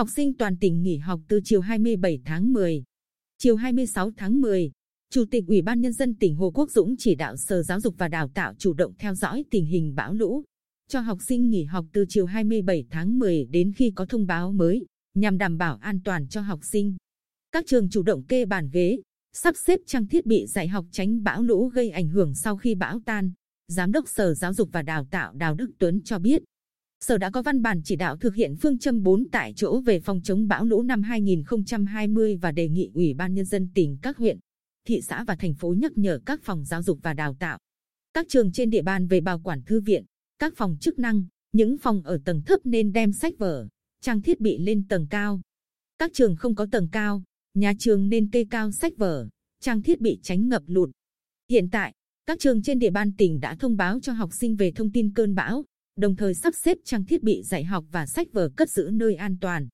Học sinh toàn tỉnh nghỉ học từ chiều 27 tháng 10. Chiều 26 tháng 10, Chủ tịch Ủy ban Nhân dân tỉnh Hồ Quốc Dũng chỉ đạo Sở Giáo dục và Đào tạo chủ động theo dõi tình hình bão lũ, cho học sinh nghỉ học từ chiều 27 tháng 10 đến khi có thông báo mới, nhằm đảm bảo an toàn cho học sinh. Các trường chủ động kê bàn ghế, sắp xếp trang thiết bị dạy học tránh bão lũ gây ảnh hưởng sau khi bão tan. Giám đốc Sở Giáo dục và Đào tạo Đào Đức Tuấn cho biết, Sở đã có văn bản chỉ đạo thực hiện phương châm 4 tại chỗ về phòng chống bão lũ năm 2020 và đề nghị Ủy ban Nhân dân tỉnh các huyện, thị xã và thành phố nhắc nhở các phòng giáo dục và đào tạo, các trường trên địa bàn về bảo quản thư viện, các phòng chức năng, những phòng ở tầng thấp nên đem sách vở, trang thiết bị lên tầng cao. Các trường không có tầng cao, nhà trường nên kê cao sách vở, trang thiết bị tránh ngập lụt. Hiện tại, các trường trên địa bàn tỉnh đã thông báo cho học sinh về thông tin cơn bão, đồng thời sắp xếp trang thiết bị dạy học và sách vở cất giữ nơi an toàn.